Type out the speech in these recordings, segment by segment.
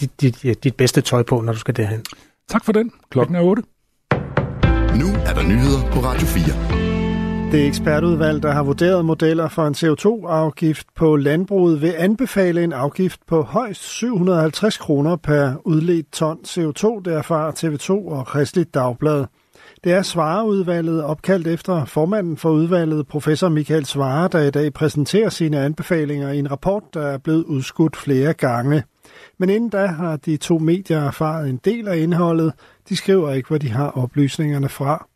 dit, dit, dit bedste tøj på, når du skal derhen. Tak for den. Klokken er 8. Nu er der nyheder på Radio 4. Det ekspertudvalg, der har vurderet modeller for en CO2-afgift på landbruget, vil anbefale en afgift på højst 750 kroner per udledt ton CO2, derfra TV2 og Kristelig Dagblad. Det er Svareudvalget, opkaldt efter formanden for udvalget, professor Michael Svare, der i dag præsenterer sine anbefalinger i en rapport, der er blevet udskudt flere gange. Men inden da har de to medier erfaret en del af indholdet. De skriver ikke, hvor de har oplysningerne fra.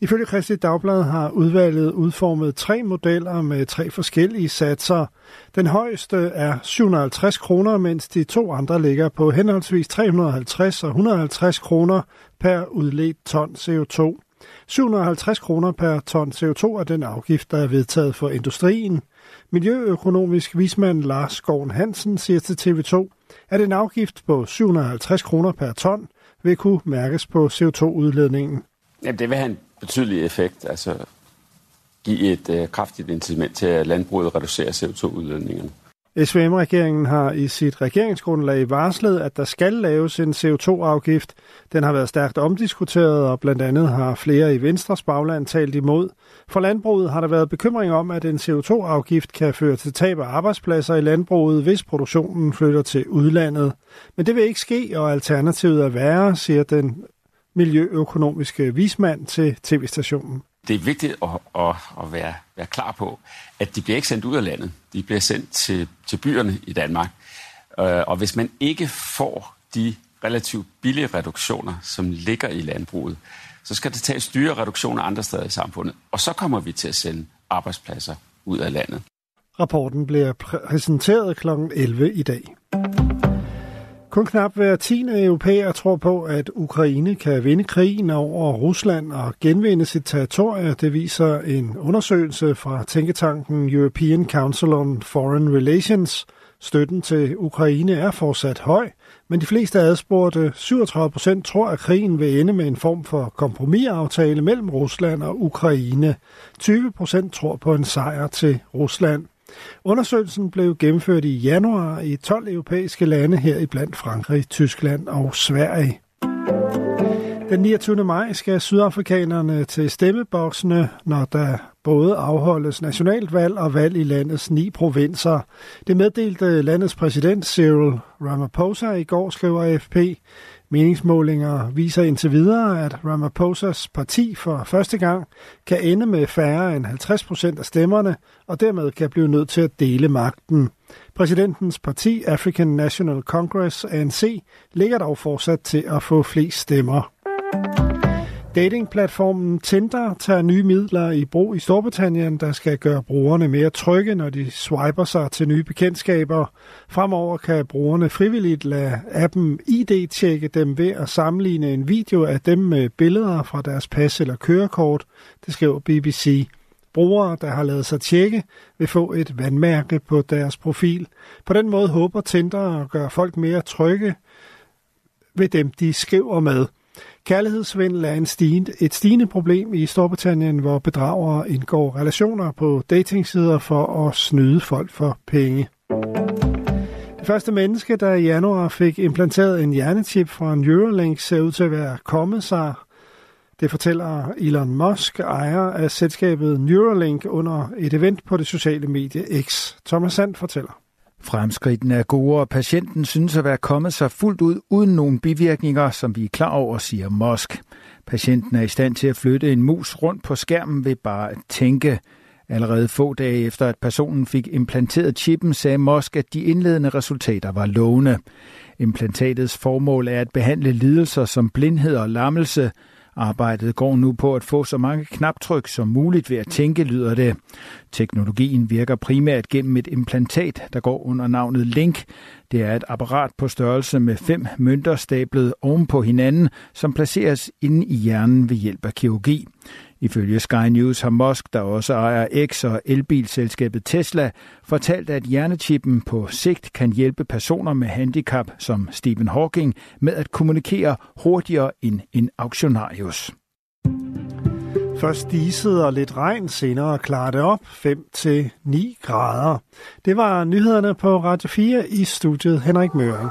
Ifølge Christi Dagblad har udvalget udformet tre modeller med tre forskellige satser. Den højeste er 750 kroner, mens de to andre ligger på henholdsvis 350 og 150 kroner per udledt ton CO2. 750 kroner per ton CO2 er den afgift, der er vedtaget for industrien. Miljøøkonomisk vismand Lars Gården Hansen siger til TV2, at en afgift på 750 kroner per ton vil kunne mærkes på CO2-udledningen. Jamen, det vil have en betydelig effekt, altså give et øh, kraftigt incitament til, at landbruget reducerer CO2-udledningerne. SVM-regeringen har i sit regeringsgrundlag varslet, at der skal laves en CO2-afgift. Den har været stærkt omdiskuteret, og blandt andet har flere i Venstres bagland talt imod. For landbruget har der været bekymring om, at en CO2-afgift kan føre til tab af arbejdspladser i landbruget, hvis produktionen flytter til udlandet. Men det vil ikke ske, og alternativet er værre, siger den miljøøkonomiske vismand til tv-stationen det er vigtigt at, at, at være, være klar på, at de bliver ikke sendt ud af landet. De bliver sendt til, til byerne i Danmark. Øh, og hvis man ikke får de relativt billige reduktioner, som ligger i landbruget, så skal det tages dyre reduktioner andre steder i samfundet. Og så kommer vi til at sende arbejdspladser ud af landet. Rapporten bliver præsenteret kl. 11 i dag. Kun knap hver tiende europæer tror på, at Ukraine kan vinde krigen over Rusland og genvinde sit territorie. Det viser en undersøgelse fra tænketanken European Council on Foreign Relations. Støtten til Ukraine er fortsat høj, men de fleste adspurgte, 37 procent, tror, at krigen vil ende med en form for kompromisaftale mellem Rusland og Ukraine. 20 procent tror på en sejr til Rusland. Undersøgelsen blev gennemført i januar i 12 europæiske lande her i blandt Frankrig, Tyskland og Sverige. Den 29. maj skal sydafrikanerne til stemmeboksene, når der både afholdes nationalt valg og valg i landets ni provinser. Det meddelte landets præsident Cyril Ramaphosa i går, skriver AFP. Meningsmålinger viser indtil videre, at Ramaphosa's parti for første gang kan ende med færre end 50 procent af stemmerne, og dermed kan blive nødt til at dele magten. Præsidentens parti, African National Congress, ANC, ligger dog fortsat til at få flest stemmer. Datingplatformen Tinder tager nye midler i brug i Storbritannien, der skal gøre brugerne mere trygge, når de swiper sig til nye bekendtskaber. Fremover kan brugerne frivilligt lade appen ID-tjekke dem ved at sammenligne en video af dem med billeder fra deres pas eller kørekort, det skriver BBC. Brugere, der har lavet sig tjekke, vil få et vandmærke på deres profil. På den måde håber Tinder at gøre folk mere trygge ved dem, de skriver med. Kærlighedsvindel er en stigende, et stigende problem i Storbritannien, hvor bedragere indgår relationer på datingsider for at snyde folk for penge. Det første menneske, der i januar fik implanteret en hjernechip fra Neuralink, ser ud til at være kommet sig. Det fortæller Elon Musk, ejer af selskabet Neuralink, under et event på det sociale medie X. Thomas Sand fortæller. Fremskridtene er gode, og patienten synes at være kommet sig fuldt ud uden nogen bivirkninger, som vi er klar over, siger Mosk. Patienten er i stand til at flytte en mus rundt på skærmen ved bare at tænke. Allerede få dage efter, at personen fik implanteret chippen, sagde Mosk, at de indledende resultater var lovende. Implantatets formål er at behandle lidelser som blindhed og lammelse, Arbejdet går nu på at få så mange knaptryk som muligt ved at tænke, lyder det. Teknologien virker primært gennem et implantat, der går under navnet Link. Det er et apparat på størrelse med fem mønter stablet oven på hinanden, som placeres inde i hjernen ved hjælp af kirurgi. Ifølge Sky News har Musk, der også ejer X og elbilselskabet Tesla, fortalt, at hjernechippen på sigt kan hjælpe personer med handicap som Stephen Hawking med at kommunikere hurtigere end en auktionarius. Først diset og lidt regn, senere klarer det op 5-9 grader. Det var nyhederne på Radio 4 i studiet Henrik Møring.